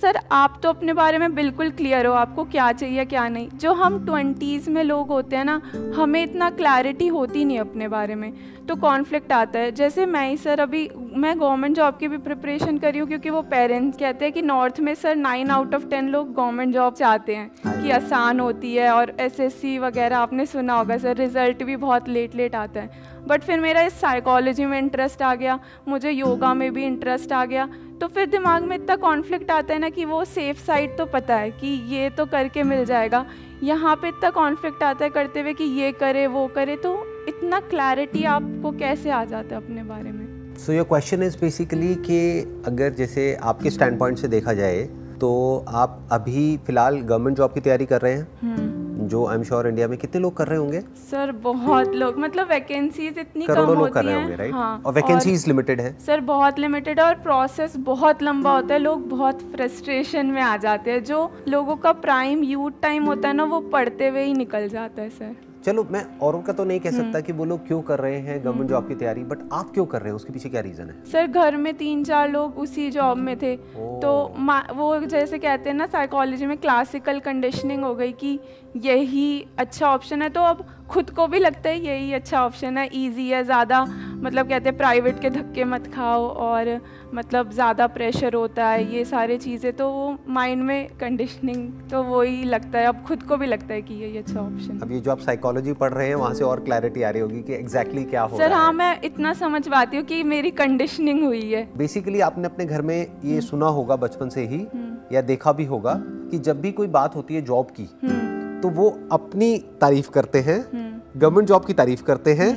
Sir, आप तो अपने बारे में बिल्कुल क्लियर हो, आपको क्या चाहिए, क्या नहीं। जो हम ट्वेंटीज़ में लोग होते हैं ना, हमें इतना क्लैरिटी होती नहीं अपने बारे में। तो कॉन्फ्लिक्ट आता है। जैसे मैं ही, सर, अभी मैं गवर्नमेंट जॉब की भी प्रिपरेशन करी हूँ क्योंकि वो पेरेंट्स कहते हैं कि नॉर्थ में sir nine out of ten लोग गवर्नमेंट जॉब चाहते हैं कि आसान होती है और एसएससी वगैरह आपने सुना होगा सर रिज़ल्ट भी बहुत लेट लेट आता है। बट फिर मेरा इस साइकोलॉजी में इंटरेस्ट आ गया मुझे योगा में भी इंटरेस्ट आ गया। तो फिर दिमाग में इतना कॉन्फ्लिक्ट आता है ना कि वो सेफ़ साइड तो पता है कि ये तो करके मिल जाएगा। यहाँ पे इतना कॉन्फ्लिक्ट आता है करते हुए कि ये करे वो करे तो इतना क्लैरिटी आपको कैसे आ जाता है अपने बारे में? So your question is basically कि अगर जैसे आपके स्टैंड पॉइंट से देखा जाए तो आप अभी फ़िलहाल गवर्नमेंट जॉब की तैयारी कर रहे हैं? हम्म। जो आई एम श्योर इंडिया में कितने लोग कर रहे होंगे? सर बहुत लोग मतलब वैकेंसीज इतनी कम होती लोग कर रहे होंगे राइट हाँ, और वैकेंसीज लिमिटेड है। सर बहुत लिमिटेड है और प्रोसेस बहुत लंबा होता है। लोग बहुत फ्रस्ट्रेशन में आ जाते हैं। जो लोगों का प्राइम यूथ टाइम होता है ना वो पढ़ते हुए ही निकल जाता है सर। चलो मैं औरों का तो नहीं कह सकता हम्म। कि वो लोग क्यों कर रहे हैं गवर्नमेंट जॉब की तैयारी बट आप क्यों कर रहे हैं? उसके पीछे क्या रीजन है? सर घर में तीन चार लोग उसी जॉब में थे। तो वो जैसे कहते हैं ना साइकोलॉजी में क्लासिकल कंडीशनिंग हो गई कि यही अच्छा ऑप्शन है। तो अब खुद को भी लगता है यही अच्छा ऑप्शन है। इजी है ज़्यादा मतलब कहते हैं प्राइवेट के धक्के मत खाओ और मतलब ज़्यादा प्रेशर होता है ये सारी चीज़ें। तो वो माइंड में कंडीशनिंग तो वही लगता है। अब खुद को भी लगता है कि यही अच्छा ऑप्शन अब ये जो आप साइकोलॉजी पढ़ रहे हैं वहाँ से और क्लैरिटी आ रही होगी कि एग्जैक्टली exactly क्या हो सर हाँ मैं इतना समझ पाती हूँ कि मेरी कंडीशनिंग हुई है। बेसिकली आपने अपने घर में ये हम्म। सुना होगा बचपन से ही हम्म। या देखा भी होगा कि जब भी कोई बात होती है जॉब की हम्म। तो वो अपनी तारीफ़ करते हैं गवर्नमेंट जॉब की तारीफ़ करते हैं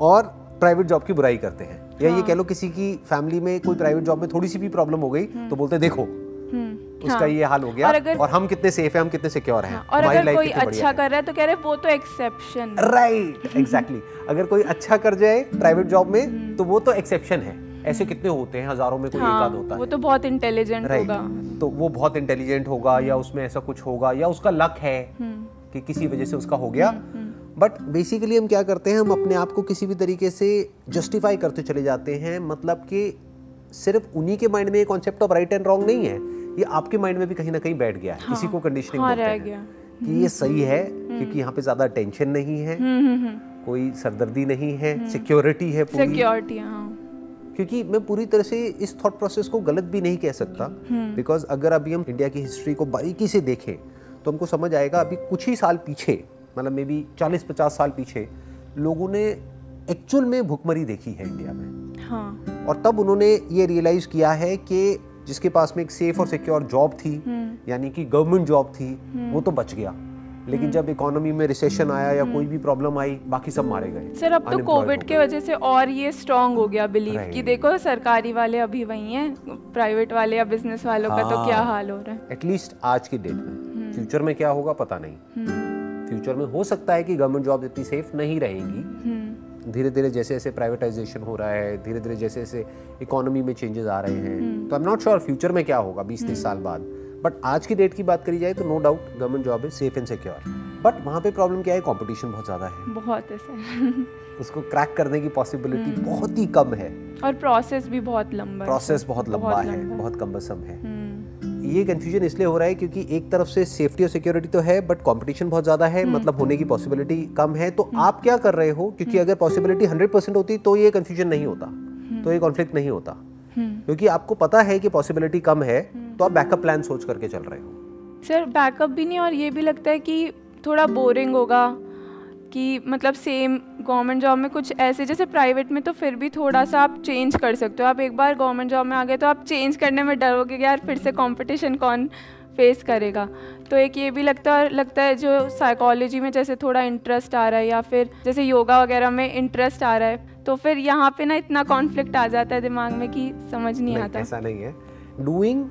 और प्राइवेट जॉब की बुराई करते हैं या हाँ। ये कह लो किसी की फैमिली में कोई प्राइवेट जॉब में थोड़ी सी भी प्रॉब्लम हो गई हम्म। तो बोलते देखो हम्म। उसका हाँ। ये हाल हो गया और, अगर, और हम कितने सेफ़ हैं हम कितने सिक्योर हैं हाँ, और अगर कोई अच्छा कर रहा है तो कह रहे वो तो एक्सेप्शन राइट एग्जैक्टली अगर कोई अच्छा कर जाए प्राइवेट जॉब में हम्म। तो वो तो एक्सेप्शन है ऐसे कितने होते हैं? हज़ारों में कोई हाँ, एक आध होता है। वो तो बहुत इंटेलिजेंट होगा। तो वो बहुत इंटेलिजेंट होगा या उसमें ऐसा कुछ होगा या उसका लक है कि किसी वजह से उसका हो गया। बट बेसिकली हम क्या करते हैं? हम अपने आप को किसी भी तरीके से जस्टिफाई करते चले जाते हैं। मतलब कि सिर्फ़ उन्हीं के माइंड में ये concept of right and wrong नहीं है। ये आपके माइंड में भी कहीं ना कहीं बैठ गया है। हाँ, किसी को कंडीशनिंग हाँ, बोलते हैं कि ये सही है हम्म। क्योंकि यहाँ पे ज़्यादा टेंशन नहीं है। हम्म, हम्म, कोई सरदर्दी नहीं है। सिक्योरिटी है पूरी। सिक्योरिटी हाँ। क्योंकि मैं पूरी तरह से इस थॉट प्रोसेस को गलत भी नहीं कह सकता बिकॉज़ अगर अभी हम इंडिया की हिस्ट्री को बारीकी से देखें तो हमको समझ आएगा अभी कुछ ही साल पीछे मतलब मे बी चालीस पचास साल पीछे लोगों ने एक्चुअल में भुखमरी देखी है इंडिया में हाँ। और तब उन्होंने ये रियलाइज़ किया है कि जिसके पास में एक सेफ़ और सिक्योर जॉब थी हम्म। यानी कि गवर्नमेंट जॉब थी हम्म। वो तो बच गया लेकिन हम्म। जब इकोनॉमी में रिसेशन आया या कोई भी प्रॉब्लम आई बाकी सब मारे गए। सर अब तो कोविड के वजह से और ये स्ट्रांग हो गया बिलीव कि देखो सरकारी वाले अभी वही हैं प्राइवेट वाले या बिज़नेस वालों हाँ, का तो क्या हाँ। हाल हो रहा है? एटलीस्ट आज की डेट में। फ्यूचर में क्या होगा पता नहीं। फ्यूचर में हो सकता है कि गवर्नमेंट जॉब इतनी सेफ़ नहीं रहेंगी। हम्म। धीरे धीरे जैसे जैसे प्राइवेटाइजेशन हो रहा है धीरे धीरे जैसे जैसे इकोनॉमी में चेंजेस आ रहे हैं। हम्म। तो I am not sure future में क्या होगा बीस तीस साल बाद। बट आज की डेट की बात करी जाए तो no doubt government job is safe and secure but वहाँ पे प्रॉब्लम क्या है? कंपटीशन बहुत ज़्यादा है। बहुत है उसको क्रैक करने की पॉसिबिलिटी हम्म। बहुत ही कम है। और प्रोसेस भी बहुत लंबा प्रोसेस बहुत लंबा है बहुत कम्बसम है। ये कंफ्यूजन इसलिए हो रहा है क्योंकि एक तरफ़ से सेफ्टी और सिक्योरिटी तो है बट कंपटीशन बहुत ज़्यादा है हम्म। मतलब होने की पॉसिबिलिटी कम है। तो हम्म। आप क्या कर रहे हो? क्योंकि हम्म। अगर पॉसिबिलिटी हंड्रेड परसेंट होती तो ये कंफ्यूजन नहीं होता। तो ये कॉन्फ्लिक्ट नहीं होता। क्योंकि आपको पता है कि पॉसिबिलिटी कम है तो आप बैकअप प्लान सोच करके चल रहे हो। सर बैकअप भी नहीं और ये भी लगता है कि थोड़ा बोरिंग होगा कि मतलब सेम गवर्नमेंट जॉब में कुछ ऐसे जैसे प्राइवेट में तो फिर भी थोड़ा सा आप चेंज कर सकते हो। आप एक बार गवर्नमेंट जॉब में आ गए तो आप चेंज करने में डरोगे यार फिर से कंपटीशन कौन फेस करेगा। तो एक ये भी लगता है लगता है जो साइकोलॉजी में जैसे थोड़ा इंटरेस्ट आ रहा है या फिर जैसे योगा वगैरह में इंटरेस्ट आ रहा है तो फिर यहाँ पे ना इतना कॉन्फ्लिक्ट आ जाता है दिमाग में कि समझ नहीं, नहीं आता। ऐसा नहीं है। Doing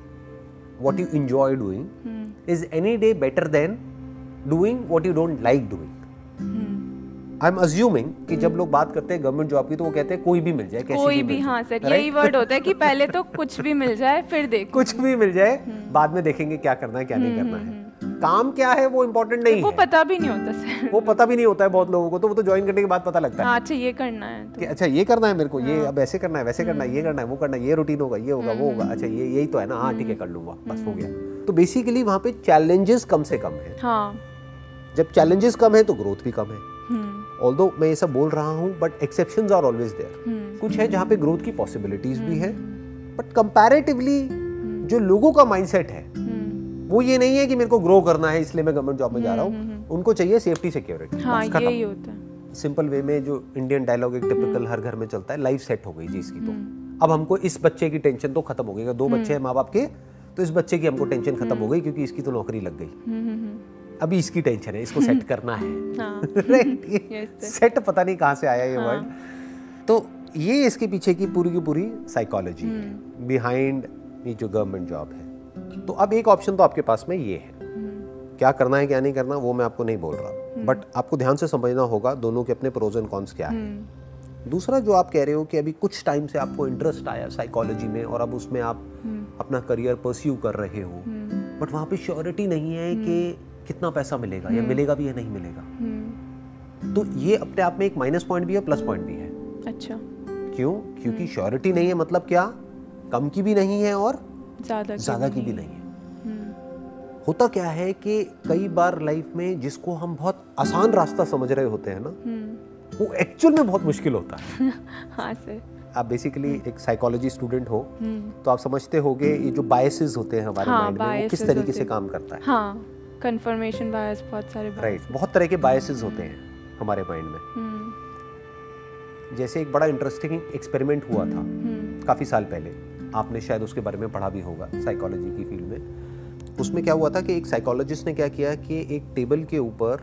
what you enjoy doing is any day better than doing what you don't like doing I am assuming कि जब लोग बात करते हैं गवर्नमेंट जॉब की तो वो कहते हैं कोई भी मिल जाए कैसी कोई भी, भी हाँ सर यही वर्ड होता है कि पहले तो कुछ भी मिल जाए फिर देख। कुछ भी मिल जाए हम्म। बाद में देखेंगे क्या करना है क्या नहीं हम्म, करना है। काम क्या है वो इम्पोर्टेंट नहीं वो पता भी नहीं होता सर। वो पता भी नहीं होता है बहुत लोगों को तो वो तो ज्वाइन करने के बाद पता लगता है। हाँ अच्छा ये करना है तो। अच्छा ये करना है मेरे को ये हाँ। अब ऐसे करना है वैसे करना है ये करना है वो करना है ये रूटीन होगा ये होगा वो होगा अच्छा ये यही तो है ना हाँ ठीक है कर लूँगा बस हो गया। तो बेसिकली वहाँ पे चैलेंजेस कम से कम है। हाँ। जब चैलेंजेस कम है तो ग्रोथ भी कम है। हम्म। ऑल्दो मैं ये सब बोल रहा हूँ but exceptions are always there hmm. कुछ है जहाँ पे ग्रोथ की पॉसिबिलिटीज भी है बट कंपैरेटिवली जो लोगों का माइंडसेट है हम्म वो ये नहीं है कि मेरे को ग्रो करना है इसलिए मैं गवर्नमेंट जॉब में जा रहा हूँ। उनको चाहिए सेफ्टी सिक्योरिटी हाँ यही होता है। सिंपल वे में जो इंडियन डायलॉग एक टिपिकल हर घर में चलता है लाइफ सेट हो गई जी इसकी तो। अब हमको इस बच्चे की टेंशन तो खत्म हो गई। दो बच्चे हैं माँ बाप के तो इस बच्चे की हमको टेंशन खत्म हो गई क्योंकि इसकी तो नौकरी लग गई। हम्म हम्म अभी इसकी टेंशन है इसको सेट करना है। हाँ। सेट पता नहीं कहाँ से आया ये वर्ड तो ये इसके पीछे की पूरी की पूरी साइकोलॉजी है। बिहाइंड ये जो गवर्नमेंट जॉब है। तो अब एक ऑप्शन तो आपके पास में ये है। क्या करना है क्या नहीं करना वो मैं आपको नहीं बोल रहा। बट आपको ध्यान से समझना होगा दोनों के अपने प्रोज एंड कॉन्स क्या है। दूसरा जो आप कह रहे हो कि अभी कुछ टाइम से आपको इंटरेस्ट आया साइकोलॉजी में और अब उसमें आप अपना करियर परस्यू कर रहे हो। बट वहाँ पे श्योरिटी नहीं है कि कितना पैसा मिलेगा या मिलेगा भी या नहीं मिलेगा। हम्म। तो ये अपने आप में एक माइनस पॉइंट भी है प्लस पॉइंट भी है। अच्छा। क्यों? क्योंकि श्योरिटी नहीं है मतलब क्या? कम की भी नहीं है और ज़्यादा की ज़्यादा की भी नहीं है। होता क्या है कि कई बार लाइफ में जिसको हम बहुत आसान रास्ता समझ रहे होते हैं ना हम्म। वो एक्चुअल में बहुत मुश्किल होता है। हाँ सर। आप बेसिकली एक साइकोलॉजी स्टूडेंट हो हम्म। तो आप समझते होगे ये जो बायसेस होते हैं हमारे हाँ, माइंड में वो किस तरीके से काम करता है। हाँ कंफर्मेशन बायस बहुत सारे राइट बहुत तरह के बायसेस होते हैं हमारे माइंड में। हम्म। जैसे एक बड़ा इंटरेस्टिंग एक्सपेरिमेंट हुआ था हम्म। काफ़ी साल पहले। आपने शायद उसके बारे में पढ़ा भी होगा साइकोलॉजी की फ़ील्ड में। उसमें क्या हुआ था कि एक साइकोलॉजिस्ट ने क्या किया कि एक टेबल के ऊपर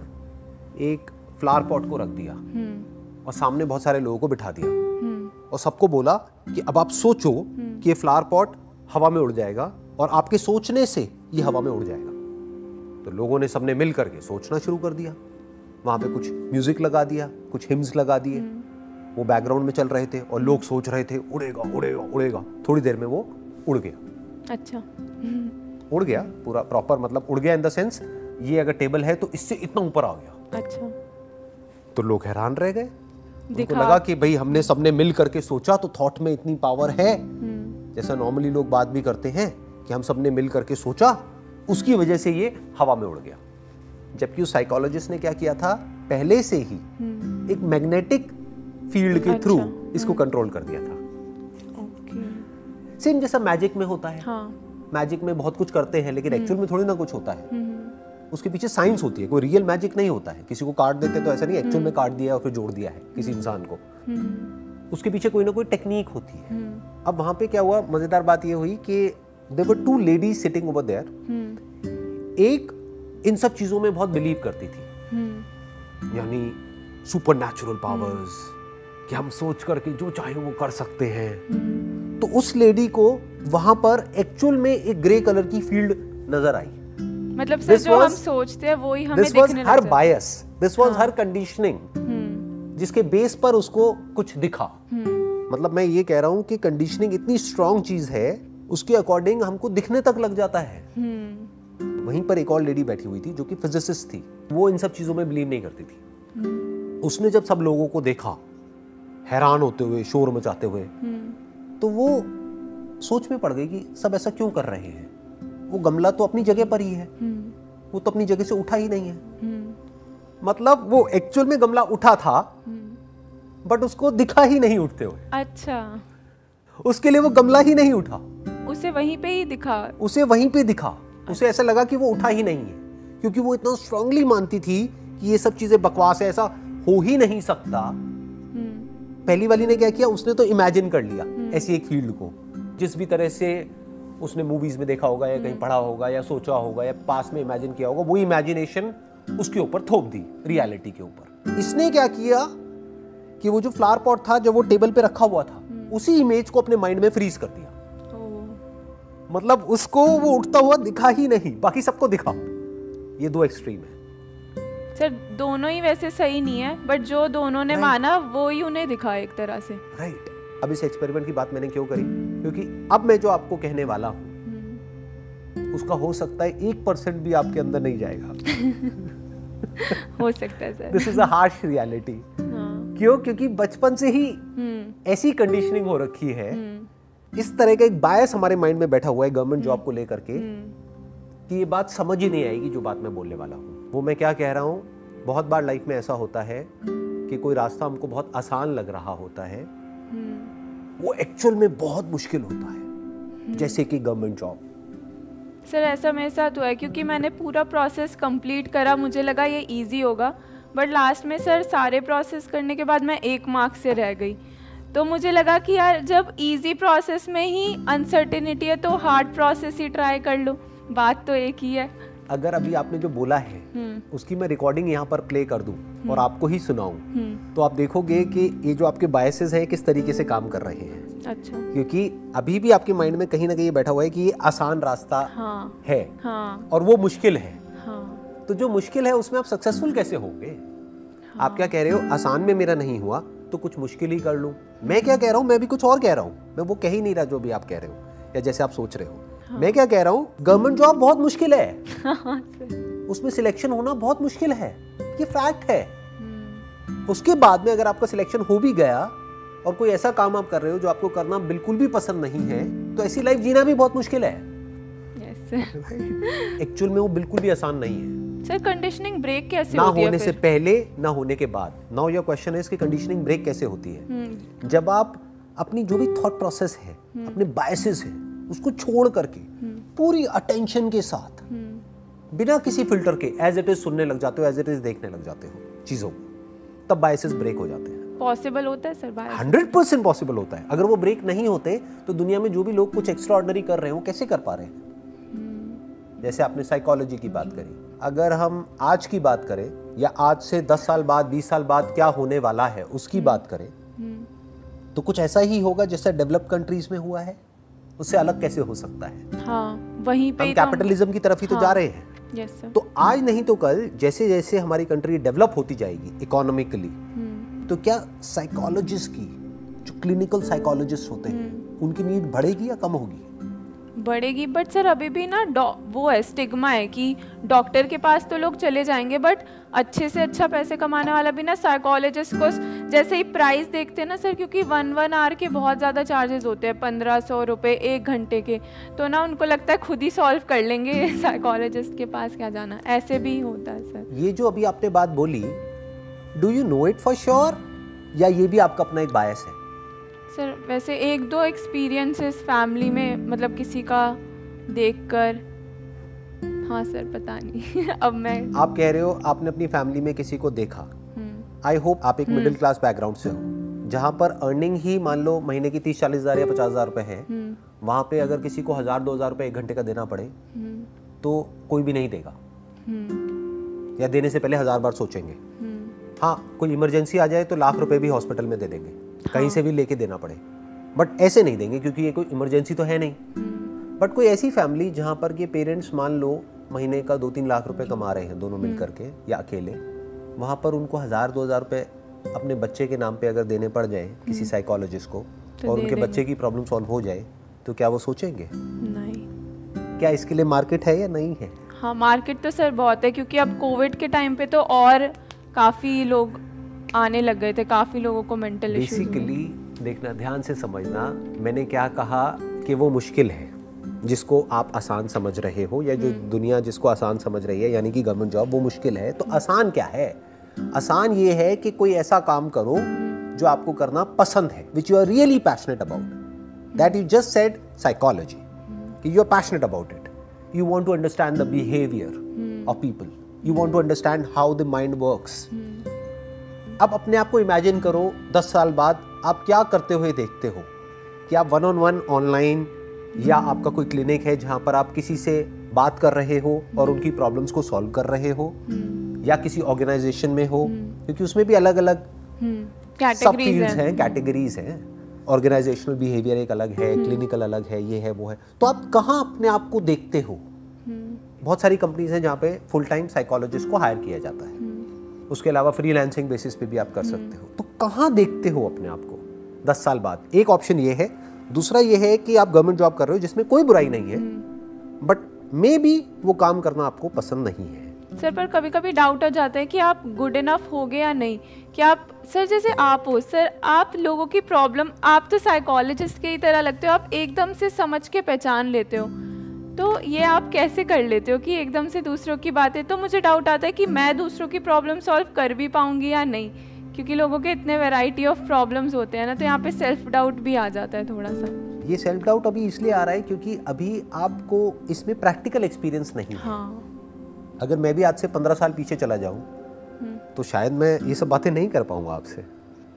एक फ्लावर पॉट को रख दिया हम्म। और सामने बहुत सारे लोगों को बिठा दिया। हम्म। और सबको बोला कि अब आप सोचो कि ये फ्लावर पॉट हवा में उड़ जाएगा और आपके सोचने से ये हवा में उड़ जाएगा। तो लोगों ने सबने मिल करके सोचना शुरू कर दिया। वहाँ पे कुछ म्यूज़िक लगा दिया कुछ हिम्स लगा दिए। वो बैकग्राउंड में चल रहे थे और लोग सोच रहे थे उड़ेगा उड़ेगा उड़ेगा। थोड़ी देर में वो उड़ गया। अच्छा। उड़ गया पूरा प्रॉपर मतलब उड़ गया इन द सेंस ये अगर टेबल है तो इससे इतना ऊपर आ गया। अच्छा। तो लोग हैरान रह गए। उनको लगा कि भाई हमने सबने मिल करके सोचा तो थॉट में इतनी पावर है। हम्म। जैसा नॉर्मली लोग बात भी करते हैं कि हम सबने मिल करके सोचा उसकी वजह से ये हवा में उड़ गया। जबकि उस साइकोलॉजिस्ट ने क्या किया था? पहले से ही हम्म। एक मैग्नेटिक फ़ील्ड के थ्रू अच्छा, इसको कंट्रोल कर दिया था। सेम जैसा मैजिक में होता है। हाँ। मैजिक में बहुत कुछ करते हैं लेकिन एक्चुअल में थोड़ी ना कुछ होता है। हम्म। उसके पीछे साइंस होती है कोई रियल मैजिक नहीं होता है। किसी को काट देते तो ऐसा नहीं एक्चुअल में काट दिया और फिर जोड़ दिया है किसी इंसान को। हम्म। उसके पीछे कोई ना कोई टेक्निक होती है। हम्म। अब वहाँ पे क्या हुआ मज़ेदार बात ये हुई कि there were two ladies sitting over there हम्म। एक इन सब चीज़ों में बहुत बिलीव करती थी। हम्म। यानी सुपर नेचुरल पावर्स कि हम सोच करके जो चाहे वो कर सकते हैं। तो उस लेडी को वहाँ पर एक्चुअल में एक ग्रे कलर की फ़ील्ड नज़र आई। मतलब सर This जो हम सोचते हैं वो ही हमें दिस वॉज़ दिखने हर लग जाता है bias this was her conditioning जिसके बेस पर उसको कुछ दिखा। हम्म। मतलब मैं ये कह रहा हूँ कि कंडीशनिंग इतनी स्ट्रांग चीज़ है उसके अकॉर्डिंग हमको दिखने तक लग जाता है। हम्म। वहीं पर एक और लेडी बैठी हुई थी जो कि फिजिसिस्ट थी। वो इन सब चीज़ों में बिलीव नहीं करती थी। हम्म। उसने जब सब लोगों को देखा हैरान होते हुए शोर मचाते हुए। हम्म। तो वो सोच में पड़ गई कि सब ऐसा क्यों कर रहे हैं? वो गमला तो अपनी जगह पर ही है। हम्म। वो तो अपनी जगह से उठा ही नहीं है। हम्म। मतलब वो एक्चुअल में गमला उठा था बट उसको दिखा ही नहीं उठते हुए। अच्छा। उसके लिए वो गमला ही नहीं उठा। उसे वहीं पे ही दिखा। उसे वहीं पे दिखा। उसे ऐसा लगा कि वो उठा ही नहीं है क्योंकि वो इतना स्ट्रांगली मानती थी कि ये सब चीज़ें बकवास है ऐसा हो ही नहीं सकता। पहली वाली ने क्या किया? उसने तो इमेजिन कर लिया ऐसी एक फ़ील्ड को। जिस भी तरह से उसने मूवीज़ में देखा होगा या कहीं पढ़ा होगा या सोचा होगा या पास में इमेजिन किया होगा वो इमेजिनेशन उसके ऊपर थोप दी रियलिटी के ऊपर। इसने क्या किया कि वो जो फ्लावर पॉट था जब वो टेबल पे रखा हुआ था उसी इमेज को अपने माइंड में फ्रीज कर दिया। मतलब उसको वो उठता हुआ दिखा ही नहीं बाकी सबको दिखा। ये दो एक्सट्रीम है। सर दोनों ही वैसे सही नहीं है बट जो दोनों ने Right. माना वो ही उन्हें दिखा एक तरह से। राइट अब इस एक्सपेरिमेंट की बात मैंने क्यों करी? क्योंकि अब मैं जो आपको कहने वाला हूँ हम्म। उसका हो सकता है एक परसेंट भी आपके अंदर नहीं जाएगा। हो सकता है sir. This is a harsh reality क्यों? क्योंकि बचपन से ही हम्म। ऐसी कंडीशनिंग हो रखी है। हम्म। इस तरह का एक बायस हमारे माइंड में बैठा हुआ है गवर्नमेंट जॉब को लेकर के कि ये बात समझ ही नहीं आएगी जो बात मैं बोलने वाला हूँ। वो मैं क्या कह रहा हूँ? बहुत बार लाइफ में ऐसा होता है कि कोई रास्ता हमको बहुत आसान लग रहा होता है। वो एक्चुअल में बहुत मुश्किल होता है। जैसे कि गवर्नमेंट जॉब सर ऐसा मेरे साथ हुआ है क्योंकि मैंने पूरा प्रोसेस कंप्लीट करा मुझे लगा ये इजी होगा। बट लास्ट में सर सारे प्रोसेस करने के बाद मैं एक मार्क्स से रह गई। तो मुझे लगा कि यार जब इजी प्रोसेस में ही अनसर्टिनिटी है तो हार्ड प्रोसेस ही ट्राई कर लो। बात तो एक ही है। अगर अभी आपने जो बोला है हम्म। उसकी मैं रिकॉर्डिंग यहाँ पर प्ले कर दूँ और हम्म। आपको ही सुनाऊं हम्म। तो आप देखोगे कि ये जो आपके बायसेस हैं किस तरीके से काम कर रहे हैं। अच्छा। क्योंकि अभी भी आपके माइंड में कहीं ना कहीं बैठा हुआ है कि ये आसान रास्ता हाँ, है हाँ, और वो मुश्किल है। हाँ, तो जो मुश्किल है उसमें आप सक्सेसफुल कैसे होंगे? हाँ, आप क्या कह रहे हो आसान में मेरा नहीं हुआ तो कुछ मुश्किल ही कर लूँ। मैं क्या कह रहा हूँ मैं भी कुछ और कह रहा हूँ। मैं वो कह ही नहीं रहा जो भी आप कह रहे हो या जैसे आप सोच रहे हो। हाँ। मैं क्या कह रहा हूँ? गवर्नमेंट जॉब बहुत मुश्किल है। हाँ, उसमें सिलेक्शन होना बहुत मुश्किल है। ये फैक्ट है। हम्म। उसके बाद में अगर आपका सिलेक्शन हो भी गया और कोई ऐसा काम आप कर रहे हो जो आपको करना बिल्कुल भी पसंद नहीं है तो ऐसी लाइफ जीना भी बहुत मुश्किल है। एक्चुअल में वो बिल्कुल भी आसान नहीं है। सर कंडीशनिंग ब्रेक कैसे ना होती होने से पहले ना होने के बाद। नाउ योर क्वेश्चन है कि कंडीशनिंग ब्रेक कैसे होती है? हम्म। जब आप अपनी जो भी थॉट प्रोसेस है हम्म। अपने बायसेस है उसको छोड़ करके। पूरी अटेंशन के साथ। बिना किसी फ़िल्टर के एज इट इज़ सुनने लग जाते हो एज इट इज़ देखने लग जाते हो चीज़ों को तब बायसेस ब्रेक हो जाते हैं पॉसिबल होता है सर हंड्रेड परसेंट पॉसिबल होता है अगर वो ब्रेक नहीं होते तो दुनिया में जो भी लोग कुछ एक्स्ट्रा कर रहे हो कैसे कर पा रहे हैं। जैसे आपने साइकोलॉजी की बात करी अगर हम आज की बात करें या आज से दस साल बाद बीस साल बाद क्या होने वाला है उसकी बात करें तो कुछ ऐसा ही होगा जैसा डेवलप कंट्रीज़ में हुआ है उससे अलग कैसे हो सकता है हाँ, वहीं पे हम कैपिटलिज्म तो की तरफ़ ही हाँ, तो जा हाँ। रहे हैं yes, तो आज नहीं तो कल जैसे जैसे हमारी कंट्री डेवलप होती जाएगी इकोनॉमिकली हम्म। तो क्या साइकोलॉजिस्ट की जो क्लिनिकल साइकोलॉजिस्ट होते हैं हम्म। उनकी नीड बढ़ेगी या कम होगी बढ़ेगी। बट सर अभी भी ना वो है स्टिग्मा है कि डॉक्टर के पास तो लोग चले जाएँगे बट अच्छे से अच्छा पैसे कमाने वाला भी ना साइकोलॉजिस्ट को जैसे ही प्राइस देखते हैं ना सर क्योंकि वन वन आवर के बहुत ज़्यादा चार्जेस होते हैं, पंद्रह सौ रुपये एक घंटे के। तो ना उनको लगता है खुद ही सॉल्व कर लेंगे साइकोलॉजिस्ट के पास क्या जाना। ऐसे भी होता है सर ये जो अभी आपने बात बोली do you know it for sure या ये भी आपका अपना एक बायस है? सर वैसे एक दो एक्सपीरियंसेस फैमिली में मतलब किसी का देखकर। हाँ सर पता नहीं। अब मैं आप कह रहे हो आपने अपनी फैमिली में किसी को देखा। आई हम्म। होप आप एक मिडिल क्लास बैकग्राउंड से हो जहाँ पर अर्निंग ही मान लो महीने की तीस चालीस हज़ार या पचास हज़ार रुपए है हम्म। वहाँ पे अगर किसी को हज़ार दो हज़ार रुपए एक घंटे का देना पड़े हम्म। तो कोई भी नहीं देगा। या देने से पहले हज़ार बार सोचेंगे। हाँ कोई इमरजेंसी आ जाए तो लाख रुपए भी हॉस्पिटल में दे देंगे। कहीं से भी लेके देना पड़े। बट ऐसे नहीं देंगे क्योंकि ये कोई इमरजेंसी तो है नहीं। बट कोई ऐसी फैमिली जहाँ पर के पेरेंट्स मान लो महीने का दो तीन लाख रुपए कमा रहे हैं दोनों मिल करके या अकेले वहाँ पर उनको हज़ार दो हज़ार रुपये अपने बच्चे के नाम पे अगर देने पड़ जाए किसी साइकोलॉजिस्ट को तो और उनके बच्चे की प्रॉब्लम सॉल्व हो जाए तो क्या वो सोचेंगे? नहीं। क्या इसके लिए मार्केट है या नहीं है? हाँ मार्केट तो सर बहुत है क्योंकि अब कोविड के टाइम पे तो और काफ़ी लोग आने लग गए थे काफ़ी लोगों को मेंटल बेसिकली देखना ध्यान से समझना मैंने क्या कहा कि वो मुश्किल है जिसको आप आसान समझ रहे हो या जो हम्म। दुनिया जिसको आसान समझ रही है यानी कि गवर्नमेंट जॉब वो मुश्किल है। तो आसान क्या है? आसान ये है कि कोई ऐसा काम करो जो आपको करना पसंद है which you are really passionate about that you just said psychology कि you are passionate about it you want to understand the behaviour of people you want to understand how the mind works अब अपने आप को imagine करो दस साल बाद आप क्या करते हुए देखते हो? कि आप वन ऑन वन ऑनलाइन या आपका कोई क्लिनिक है जहाँ पर आप किसी से बात कर रहे हो और उनकी प्रॉब्लम्स को सॉल्व कर रहे हो। या किसी ऑर्गेनाइजेशन में हो। क्योंकि उसमें भी अलग अलग सब फील्ड्स हैं कैटेगरीज हैं। ऑर्गेनाइजेशनल बिहेवियर एक अलग है क्लिनिकल हम्म। अलग है ये है वो है। तो आप कहाँ अपने आप को देखते हो? बहुत सारी कंपनीज़ हैं जहाँ पे फुल टाइम साइकोलॉजिस्ट को हायर किया जाता है। उसके अलावा फ्रीलांसिंग बेसिस पे भी आप कर सकते हो। तो कहाँ देखते हो अपने आप को? दस साल बाद। एक ऑप्शन ये है। दूसरा ये है कि आप गवर्नमेंट जॉब कर रहे हो जिसमें कोई बुराई नहीं है बट मे बी वो काम करना आपको पसंद नहीं है। सर पर कभी कभी डाउट आ जाता है कि आप गुड इनफ हो गए या नहीं? कि आप सर जैसे आप हो सर आप लोगों की प्रॉब्लम आप तो साइकोलॉजिस्ट की तरह लगते हो आप एकदम से समझ के पहचान लेते हो। तो ये आप कैसे कर लेते हो कि एकदम से दूसरों की बातें तो मुझे डाउट आता है कि मैं दूसरों की प्रॉब्लम सॉल्व कर भी पाऊँगी या नहीं? क्योंकि लोगों के इतने वैरायटी ऑफ़ प्रॉब्लम्स होते हैं ना तो यहाँ पे सेल्फ डाउट भी आ जाता है थोड़ा सा ये सेल्फ डाउट अभी इसलिए आ रहा है क्योंकि अभी आपको इसमें प्रैक्टिकल एक्सपीरियंस नहीं है। हाँ। अगर मैं भी आज से पंद्रह साल पीछे चला जाऊँ हम्म। तो शायद मैं ये सब बातें नहीं कर पाऊँगा आपसे।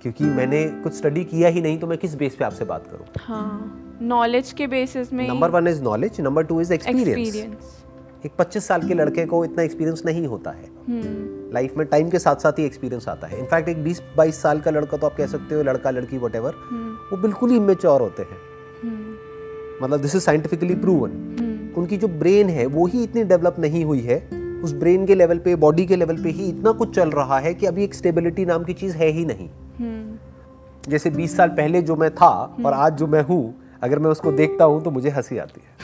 क्योंकि मैंने कुछ स्टडी किया ही नहीं तो मैं किस बेस पे आपसे बात करूँ? हाँ। नॉलेज के बेसिस में number one is knowledge number two is experience एक 25 साल के लड़के को इतना एक्सपीरियंस नहीं होता है। हम्म। लाइफ में टाइम के साथ साथ ही एक्सपीरियंस आता है। इनफैक्ट एक 20 22 साल का लड़का तो आप कह सकते हो लड़का लड़की वट वो बिल्कुल ही इमेच्योर होते हैं। हम्म। मतलब दिस इज़ साइंटिफिकली प्रूवन हम्म। उनकी जो ब्रेन है वो ही इतनी डेवलप नहीं हुई है। उस ब्रेन के लेवल पे बॉडी के लेवल पे ही इतना कुछ चल रहा है कि अभी एक स्टेबिलिटी नाम की चीज़ है ही नहीं। हम्म। जैसे 20 साल पहले जो मैं था और आज जो मैं हूँ अगर मैं उसको देखता हूँ तो मुझे हँसी आती है।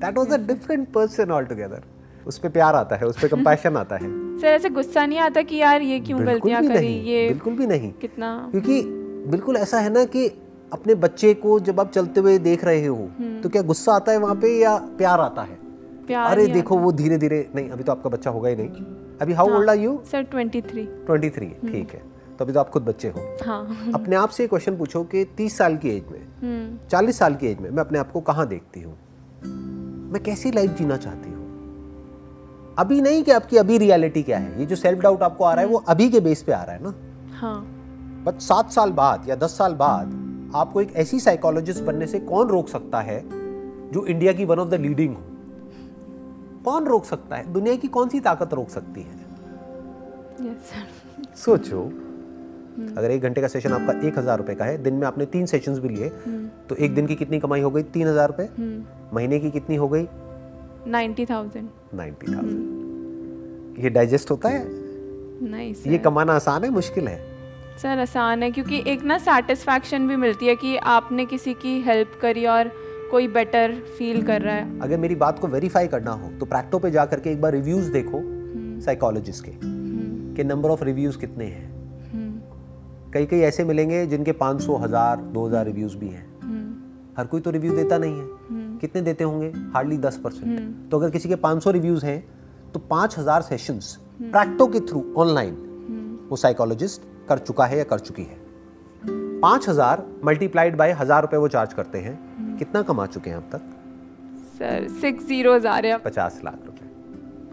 That was a different person all together उस पर प्यार आता है उस पर कंपैशन आता है। सर ऐसे गुस्सा नहीं आता कि यार ये क्यों गलतियाँ करी ये बिल्कुल भी नहीं। कितना? क्योंकि बिल्कुल ऐसा है ना कि अपने बच्चे को जब आप चलते हुए देख रहे हो तो क्या गुस्सा आता है वहाँ पे या प्यार आता है? प्यार अरे देखो वो धीरे धीरे नहीं अभी तो आपका बच्चा होगा ही नहीं। अभी how old are you. Sir 23 twenty three ठीक है। तो अभी तो आप खुद बच्चे हो। हाँ। अपने आप से क्वेश्चन पूछो कि तीस साल की एज में हम्म। चालीस साल की एज में मैं अपने आप को कहाँ देखती हूँ? मैं कैसी लाइफ जीना चाहती हूँ? अभी नहीं कि आपकी अभी रियलिटी क्या है? ये जो सेल्फ डाउट आपको आ रहा है वो अभी के बेस पे आ रहा है ना? हाँ। बट सात साल बाद या दस साल बाद आपको एक ऐसी साइकोलॉजिस्ट बनने से कौन रोक सकता है जो इंडिया की वन ऑफ़ द लीडिंग हो? कौन रोक सकता है? दुनिया की कौन सी ताकत रोक सकती है? सर सोचो। अगर एक घंटे का सेशन आपका एक हज़ार रुपए का है दिन में आपने तीन सेशंस भी लिए तो एक दिन की कितनी कमाई हो गई? तीन हज़ार रुपए। महीने की कितनी हो गई? Ninety thousand. Ninety thousand. ये डाइजेस्ट होता है? नहीं सर ये कमाना आसान है? मुश्किल है? सर आसान है क्योंकि एक ना सेटिस्फैक्शन भी मिलती है कि आपने किसी की हेल्प करी और कोई बेटर फील कर रहा है। अगर मेरी बात को वेरीफाई करना हो तो प्रैक्टो पे जा करके एक बार रिव्यूज़ देखो साइकोलॉजिस्ट के कि नंबर ऑफ़ रिव्यूज़ कितने हैं। कई कई ऐसे मिलेंगे जिनके 500 हज़ार 2000 रिव्यूज़ भी हैं। हर कोई तो रिव्यू देता नहीं है। कितने देते होंगे? Hardly 10 percent. तो अगर किसी के 500 रिव्यूज़ हैं तो 5000 सेशंस प्रैक्टो के थ्रू ऑनलाइन वो साइकोलॉजिस्ट कर चुका है या कर चुकी है। 5000 मल्टीप्लाइड बाय हज़ार रुपए वो चार्ज करते हैं। कितना कमा चुके हैं अब तक? सर सिक्स ज़ीरो पचास लाख।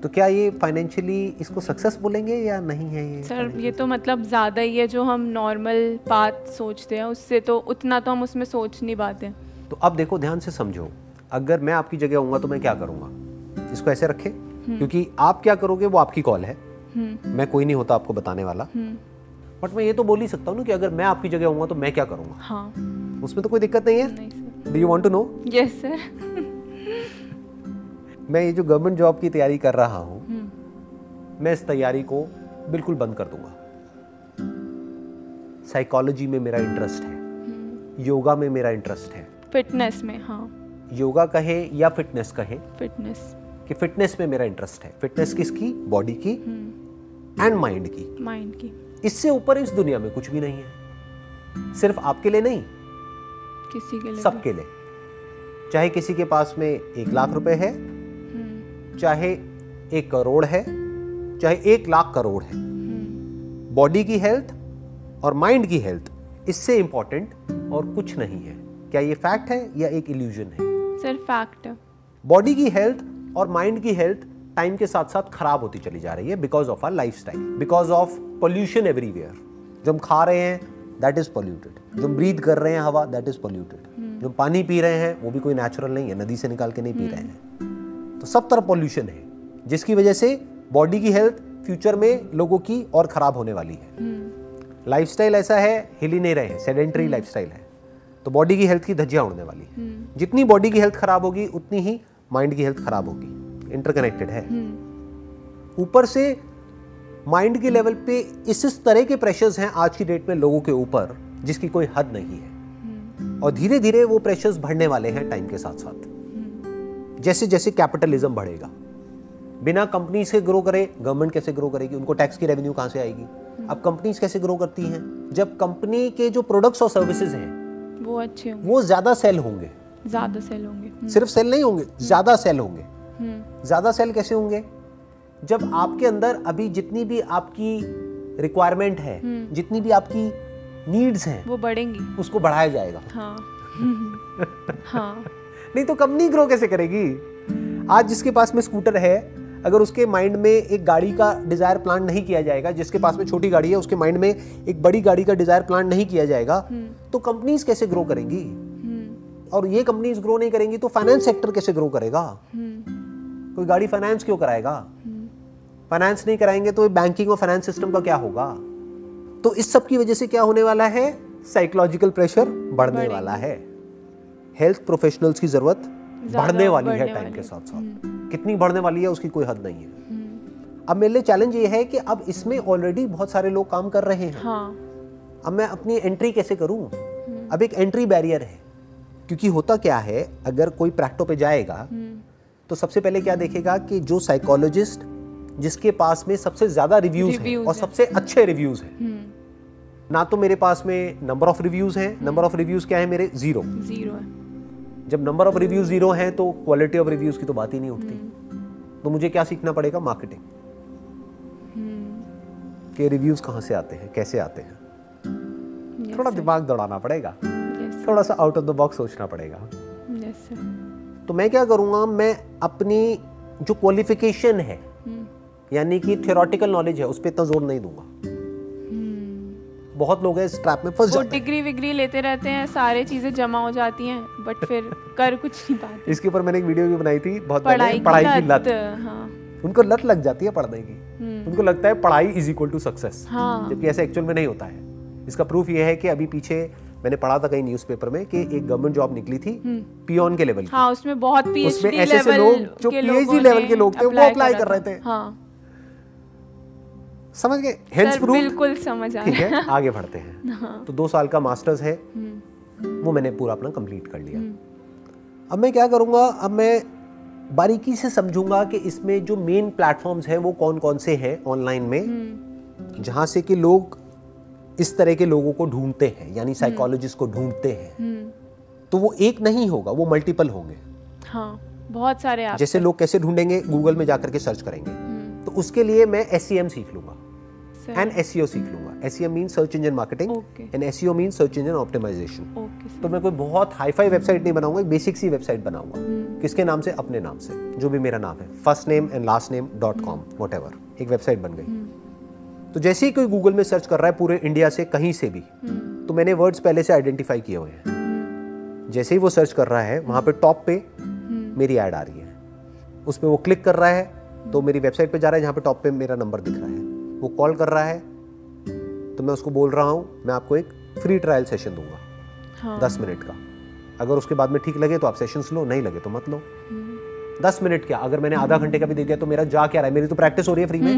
तो क्या ये फाइनेंशियली इसको सक्सेस बोलेंगे या नहीं है ये सर ये तो मतलब ज़्यादा ही है जो हम नॉर्मल बात सोचते हैं उससे तो उतना तो हम उसमें सोच नहीं पाते। तो अब देखो ध्यान से समझो। अगर मैं आपकी जगह होऊँगा तो मैं क्या करूँगा? इसको ऐसे रखे। क्योंकि आप क्या करोगे वो आपकी कॉल है। मैं कोई नहीं होता आपको बताने वाला। बट मैं ये तो बोल ही सकता हूँ ना कि अगर मैं आपकी जगह होऊँगा तो मैं क्या करूँगा? हाँ। उसमें तो कोई दिक्कत नहीं है। Do you want to know yes sir मैं ये जो गवर्नमेंट जॉब की तैयारी कर रहा हूँ मैं इस तैयारी को बिल्कुल बंद कर दूँगा। साइकोलॉजी में मेरा इंटरेस्ट है। योगा में मेरा इंटरेस्ट है। फिटनेस में हाँ। योगा कहे या फिटनेस कहे? फिटनेस कि फिटनेस में मेरा इंटरेस्ट है। फिटनेस किसकी? बॉडी की एंड माइंड की। माइंड की। इससे ऊपर इस दुनिया में कुछ भी नहीं है। सिर्फ़ आपके लिए नहीं किसी के लिए सबके लिए। चाहे किसी के पास में एक लाख रुपए है चाहे एक करोड़ है चाहे एक लाख करोड़ है। बॉडी की हेल्थ और माइंड की हेल्थ इससे इंपॉर्टेंट और कुछ नहीं है। क्या ये फैक्ट है या एक इल्यूजन है? सर फैक्ट बॉडी की हेल्थ और माइंड की हेल्थ टाइम के साथ साथ खराब होती चली जा रही है because of our lifestyle because of pollution everywhere जो हम खा रहे हैं दैट इज़ पोल्यूटेड जो हम ब्रीथ कर रहे हैं हवा दैट इज़ पोल्यूटेड जो हम पानी पी रहे हैं वो भी कोई नेचुरल नहीं है नदी से निकाल के नहीं पी रहे हैं। तो सब तरफ़ पॉल्यूशन है जिसकी वजह से बॉडी की हेल्थ फ्यूचर में लोगों की और खराब होने वाली है। लाइफस्टाइल ऐसा है हिल ही नहीं रहे हैं सेडेंटरी लाइफस्टाइल है। तो बॉडी की हेल्थ की धज्जियाँ उड़ने वाली है। जितनी बॉडी की हेल्थ खराब होगी उतनी ही माइंड की हेल्थ खराब होगी। इंटरकनेक्टेड है। ऊपर से माइंड के लेवल पे इस इस तरह के प्रेशर्स हैं आज की डेट में लोगों के ऊपर जिसकी कोई हद नहीं है। और धीरे धीरे वो प्रेशर्स बढ़ने वाले हैं टाइम के साथ साथ जैसे जैसे कैपिटलिज्म बढ़ेगा बिना कंपनी से ग्रो करे गवर्नमेंट कैसे ग्रो करेगी? उनको टैक्स की रेवेन्यू कहाँ से आएगी? अब कंपनीज़ कैसे ग्रो करती हैं? जब कंपनी के जो प्रोडक्ट्स और सर्विसेज़ हैं वो अच्छे होंगे। वो ज़्यादा सेल होंगे। ज़्यादा सेल होंगे। हम्म, सिर्फ़ सेल नहीं होंगे ज़्यादा सेल होंगे। हम्म, ज़्यादा सेल कैसे होंगे? जब आपके अंदर अभी जितनी भी आपकी रिक्वायरमेंट है जितनी भी आपकी नीड्स हैं वो बढ़ेंगी। उसको बढ़ाया जाएगा। हाँ। हाँ। नहीं तो कंपनी ग्रो कैसे करेगी? आज जिसके पास में स्कूटर है अगर उसके माइंड में एक गाड़ी का डिज़ायर प्लान नहीं किया जाएगा जिसके पास में छोटी गाड़ी है उसके माइंड में एक बड़ी गाड़ी का डिज़ायर प्लान नहीं किया जाएगा तो कंपनीज़ कैसे ग्रो करेंगी? हम्म, और ये कंपनीज़ ग्रो नहीं करेंगी तो फाइनेंस सेक्टर कैसे ग्रो करेगा? हम्म, कोई गाड़ी फाइनेंस क्यों कराएगा? फाइनेंस नहीं कराएँगे तो बैंकिंग और फाइनेंस सिस्टम का क्या होगा? तो इस सब की वजह से क्या होने वाला है? साइकोलॉजिकल प्रेशर बढ़ने वाला है। हेल्थ प्रोफेशनल्स की ज़रूरत बढ़ने वाली है टाइम के साथ साथ। कितनी बढ़ने वाली है उसकी कोई हद नहीं है। हम्म, अब मेरे लिए चैलेंज ये है कि अब इसमें ऑलरेडी बहुत सारे लोग काम कर रहे हैं। हाँ। अब मैं अपनी एंट्री कैसे करूँ? अब एक एंट्री बैरियर है क्योंकि होता क्या है अगर कोई प्रैक्टो पे जाएगा हम्म, तो सबसे पहले क्या देखेगा कि जो साइकोलॉजिस्ट जिसके पास में सबसे ज़्यादा रिव्यूज़ हैं और सबसे अच्छे रिव्यूज़ हैं हम्म, ना तो मेरे पास में नंबर ऑफ़ रिव्यूज़ हैं नंबर ऑफ़ रिव्यूज़ क्या है मेरे? ज़ीरो ज़ीरो है। जब नंबर ऑफ़ रिव्यूज़ ज़ीरो हैं तो क्वालिटी ऑफ़ रिव्यूज़ की तो बात ही नहीं उठती। तो मुझे क्या सीखना पड़ेगा? मार्केटिंग हम्म, के रिव्यूज़ कहाँ से आते हैं कैसे आते हैं? Yes, थोड़ा दिमाग दौड़ाना पड़ेगा। Yes, थोड़ा सा आउट ऑफ़ द बॉक्स सोचना पड़ेगा। Yes, तो मैं क्या करूँगा? मैं अपनी जो क्वालिफिकेशन है हम्म, यानी कि थियोरटिकल नॉलेज है उस पर इतना ज़ोर नहीं दूँगा। हम्म। बहुत लोग हैं इस ट्रैप में फंस जाते हैं। डिग्री विग्री लेते रहते हैं सारे चीज़ें जमा हो जाती हैं बट फिर कर कुछ नहीं पाते। इसके ऊपर मैंने एक वीडियो भी बनाई थी बहुत पढ़ाई पढ़ाई की लत हाँ। उनको लत लग जाती है पढ़ने की। हम्म, उनको लगता है पढ़ाई इज़ इक्वल टू सक्सेस हाँ। जबकि ऐसा एक्चुअल में नहीं होता है। इसका प्रूफ ये है कि अभी पीछे मैंने पढ़ा था कहीं न्यूज़पेपर में कि एक गवर्नमेंट जॉब निकली थी पियोन के लेवल की हाँ उसमें बहुत पीएचडी लेवल लोग जो के लोगों लेवल के लोग थे, वो apply कर रहे थे। हाँ। समझ गए? सर प्रूफ बिल्कुल समझ आ ठीक है। आगे बढ़ते हैं। तो दो साल का मास्टर्स है। वो मैंने पूरा अपना कंप्लीट कर लिया। अब मैं क्या करूँगा? अब मैं बारीकी से समझूँगा कि इसमें जो मेन प्लेटफॉर्म्स हैं वो कौन कौन से हैं ऑनलाइन में जहाँ से कि लोग इस तरह के लोगों को ढूंढते हैं यानी साइकोलॉजिस्ट को ढूंढते हैं। हम्म, तो वो एक नहीं होगा वो मल्टीपल होंगे। हाँ बहुत सारे आप जैसे लोग कैसे ढूंढेंगे? गूगल में जाकर के सर्च करेंगे। तो उसके लिए मैं एससीएम सीख लूँगा। एंड एस सीख लूँगा। S C mean search engine marketing and S mean search engine optimisation तो मैं कोई बहुत हाई फाई वेबसाइट नहीं बनाऊँगा एक बेसिक सी वेबसाइट बनाऊँगा। किसके नाम से? अपने नाम से जो भी मेरा नाम है। First name and last name dot com what एक वेबसाइट बन गई। तो जैसे ही कोई गूगल में सर्च कर रहा है पूरे इंडिया से कहीं से भी तो मैंने वर्ड्स पहले से आइडेंटिफाई किए हुए हैं। जैसे ही वो सर्च कर रहा है वहाँ पे टॉप पे मेरी ऐड आ रही है। उस पर वो क्लिक कर रहा है तो मेरी वेबसाइट पे जा रहा है जहाँ पे टॉप पे मेरा नंबर दिख रहा है। वो कॉल कर रहा है तो मैं उसको बोल रहा हूँ मैं आपको एक फ्री ट्रायल सेशन दूँगा हाँ। दस मिनट का। अगर उसके बाद में ठीक लगे तो आप सेशन लो नहीं लगे तो मत लो। दस मिनट क्या? अगर मैंने आधा घंटे का भी दे दिया तो मेरा जा क्या रहा है? मेरी तो प्रैक्टिस हो रही है फ्री में।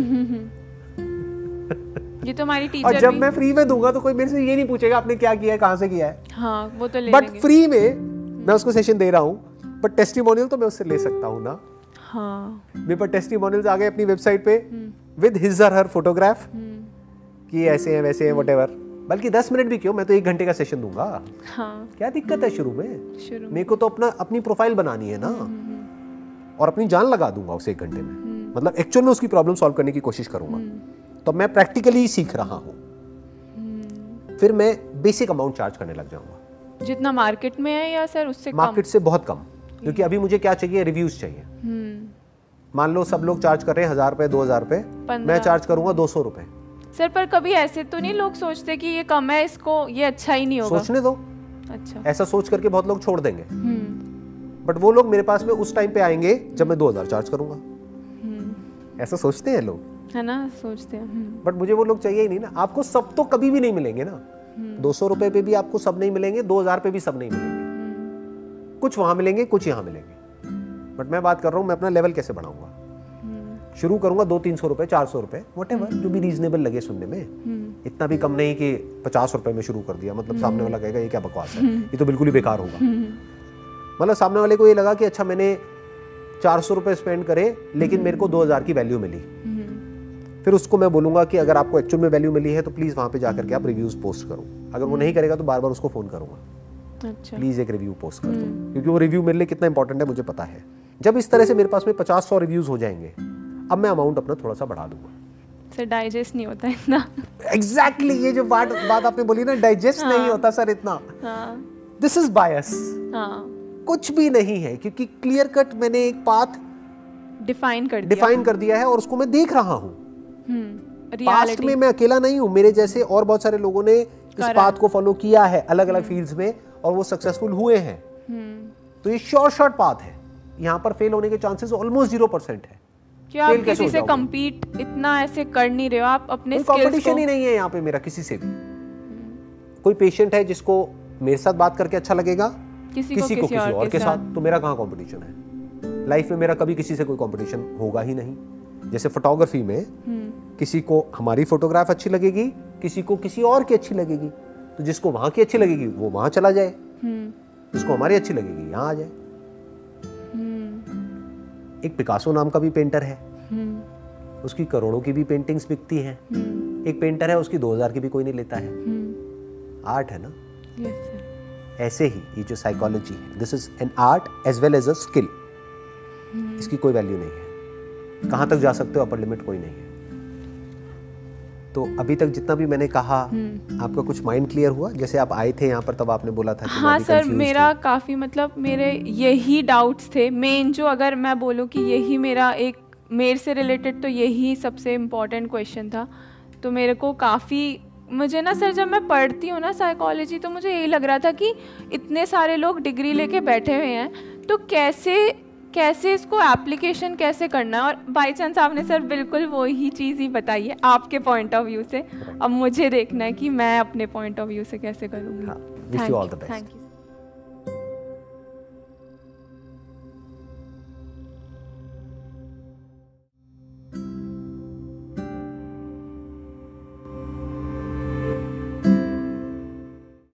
ये तो हमारी टीचर और जब मैं फ्री में दूँगा तो कोई मेरे से ये नहीं पूछेगा आपने क्या किया है कहाँ से किया है? हाँ वो तो ले बट फ्री में मैं उसको सेशन दे रहा हूँ बट टेस्टिमोनियल तो मैं उससे ले सकता हूँ ना। हाँ। मेरे पास टेस्टिमोनियल्स आ गए अपनी वेबसाइट पे। विद हिज और हर फोटोग्राफ कि ऐसे हैं वैसे हैं वट बल्कि दस मिनट भी क्यों? मैं तो एक घंटे का सेशन दूँगा। हाँ। क्या दिक्कत है शुरू में? मेरे को तो अपना अपनी प्रोफ़ाइल बनानी है ना। और अपनी जान लगा दूँगा उसे एक घंटे में। मतलब एक्चुअल में उसकी प्रॉब्लम सॉल्व करने की कोशिश करूँगा। तो मैं प्रैक्टिकली सीख रहा हूँ। फिर मैं बेसिक अमाउंट चार्ज करने लग जाऊँगा। जितना मार्केट में है या सर उससे मार्केट से बहुत कम। क्योंकि अभी मुझे क्या चाहिए? रिव्यूज़ चाहिए। मान लो सब लोग चार्ज कर रहे हैं हज़ार रुपए दो हज़ार रुपए मैं चार्ज करूँगा दो सौ रुपए। सर पर कभी ऐसे तो नहीं लोग सोचते कि ये कम है इसको ये अच्छा ही नहीं होगा? सोचने दो। अच्छा। ऐसा सोच करके बहुत लोग छोड़ देंगे। हम्म। बट वो लोग मेरे पास में उस टाइम पे आएँगे जब मैं दो हज़ार चार्ज करूँगा। हम्म, ऐसा सोचते हैं लोग। है ना? सोचते हैं। हम्म, बट मुझे वो लोग चाहिए ही नहीं ना। आपको सब तो कभी भी नहीं मिलेंगे ना। दो सौ रुपए पे भी आपको सब नहीं मिलेंगे दो हज़ार पे भी सब नहीं मिलेंगे। कुछ वहाँ मिलेंगे कुछ यहाँ मिलेंगे। बट मैं बात कर रहा हूँ मैं अपना लेवल कैसे बढ़ाऊँगा? शुरू करूँगा दो तीन सौ रुपए चार सौ रुपए वट एवर जो भी रीजनेबल लगे सुनने में। इतना भी कम नहीं कि पचास रुपए में शुरू कर दिया मतलब सामने वाला कहेगा ये क्या बकवास है? ये तो बिल्कुल ही बेकार होगा। मतलब सामने वाले को ये लगा कि अच्छा मैंने चार सौ रुपये स्पेंड करे लेकिन मेरे को दो हज़ार की वैल्यू मिली। फिर उसको मैं बोलूँगा कि अगर आपको एक्चुअल में वैल्यू मिली है तो प्लीज़ वहाँ पे जाकर के आप रिव्यूज़ पोस्ट करो। अगर वो नहीं करेगा तो बार बार उसको फ़ोन करूँगा। अच्छा। प्लीज़ एक रिव्यू पोस्ट कर दो। क्योंकि वो रिव्यू मेरे लिए कितना इंपॉर्टेंट है मुझे पता है। जब इस तरह से मेरे पास में पचास सौ रिव्यूज़ हो जाएँगे अब मैं अमाउंट अपना थोड़ा सा बढ़ा दूँगा। सर डाइजेस्ट नहीं होता इतना। एग्जैक्टली exactly, ये जो बात बात आपने बोली ना डाइजेस्ट हाँ. नहीं होता सर इतना। दिस इज़ बायस कुछ भी नहीं है क्योंकि क्लियर कट मैंने एक पाथ डिफाइन कर डिफाइन कर दिया है और उसको मैं देख रहा हूँ। पास्ट हम्म, में मैं अकेला नहीं हूँ मेरे जैसे और बहुत सारे लोगों ने इस पाथ को फॉलो किया है अलग अलग फील्ड्स में और वो सक्सेसफुल हुए हैं। हम्म। तो ये शॉर्ट शॉर्ट पाथ है। यहाँ पर फेल होने के चांसेस ऑलमोस्ट ज़ीरो परसेंट है। क्या आप किसी से कम्पीट इतना ऐसे कर नहीं रहे हो? आप अपने कंपटीशन ही नहीं है यहाँ पे मेरा किसी से भी। कोई पेशेंट है जिसको मेरे साथ बात करके अच्छा लगेगा? किसी, किसी को, को किसी और, और के साथ। तो मेरा कहाँ कंपटीशन है? लाइफ में मेरा कभी किसी से कोई कंपटीशन होगा ही नहीं। जैसे फोटोग्राफी में हम्म। किसी को हमारी फोटोग्राफ अच्छी लगेगी किसी को किसी और की अच्छी लगेगी। तो जिसको वहाँ की अच्छी लगेगी वो वहाँ चला जाए। हम्म। जिसको हमारी अच्छी लगेगी यहाँ आ जाए। एक पिकासो नाम का भी पेंटर है। हम्म। उसकी करोड़ों की भी पेंटिंग्स बिकती हैं। हम्म। एक पेंटर है उसकी दो हज़ार की भी कोई नहीं लेता है। Art hmm. है ना? ऐसे ही ये जो साइकोलॉजी है this is an art as well as a skill इसकी कोई वैल्यू नहीं है। कहाँ तक जा सकते हो अपर लिमिट कोई नहीं है। तो अभी तक जितना भी मैंने कहा हम्म। आपका कुछ माइंड क्लियर हुआ? जैसे आप आए थे यहाँ पर तब आपने बोला था कि हाँ सर मेरा काफ़ी मतलब मेरे यही डाउट्स थे। मेन जो अगर मैं बोलूँ कि यही मेरा एक मेरे से रिलेटेड तो यही सबसे इम्पोर्टेंट क्वेश्चन था। तो मेरे को काफ़ी मुझे ना सर जब मैं पढ़ती हूँ ना साइकोलॉजी तो मुझे यही लग रहा था कि इतने सारे लोग डिग्री लेके बैठे हुए हैं तो कैसे कैसे इसको एप्लीकेशन कैसे करना है? और बाई चांस आपने सर बिल्कुल वो ही चीज़ ही बताई है आपके पॉइंट ऑफ़ व्यू से। अब मुझे देखना है कि मैं अपने पॉइंट ऑफ़ व्यू से कैसे करूँगी। Thank you thank you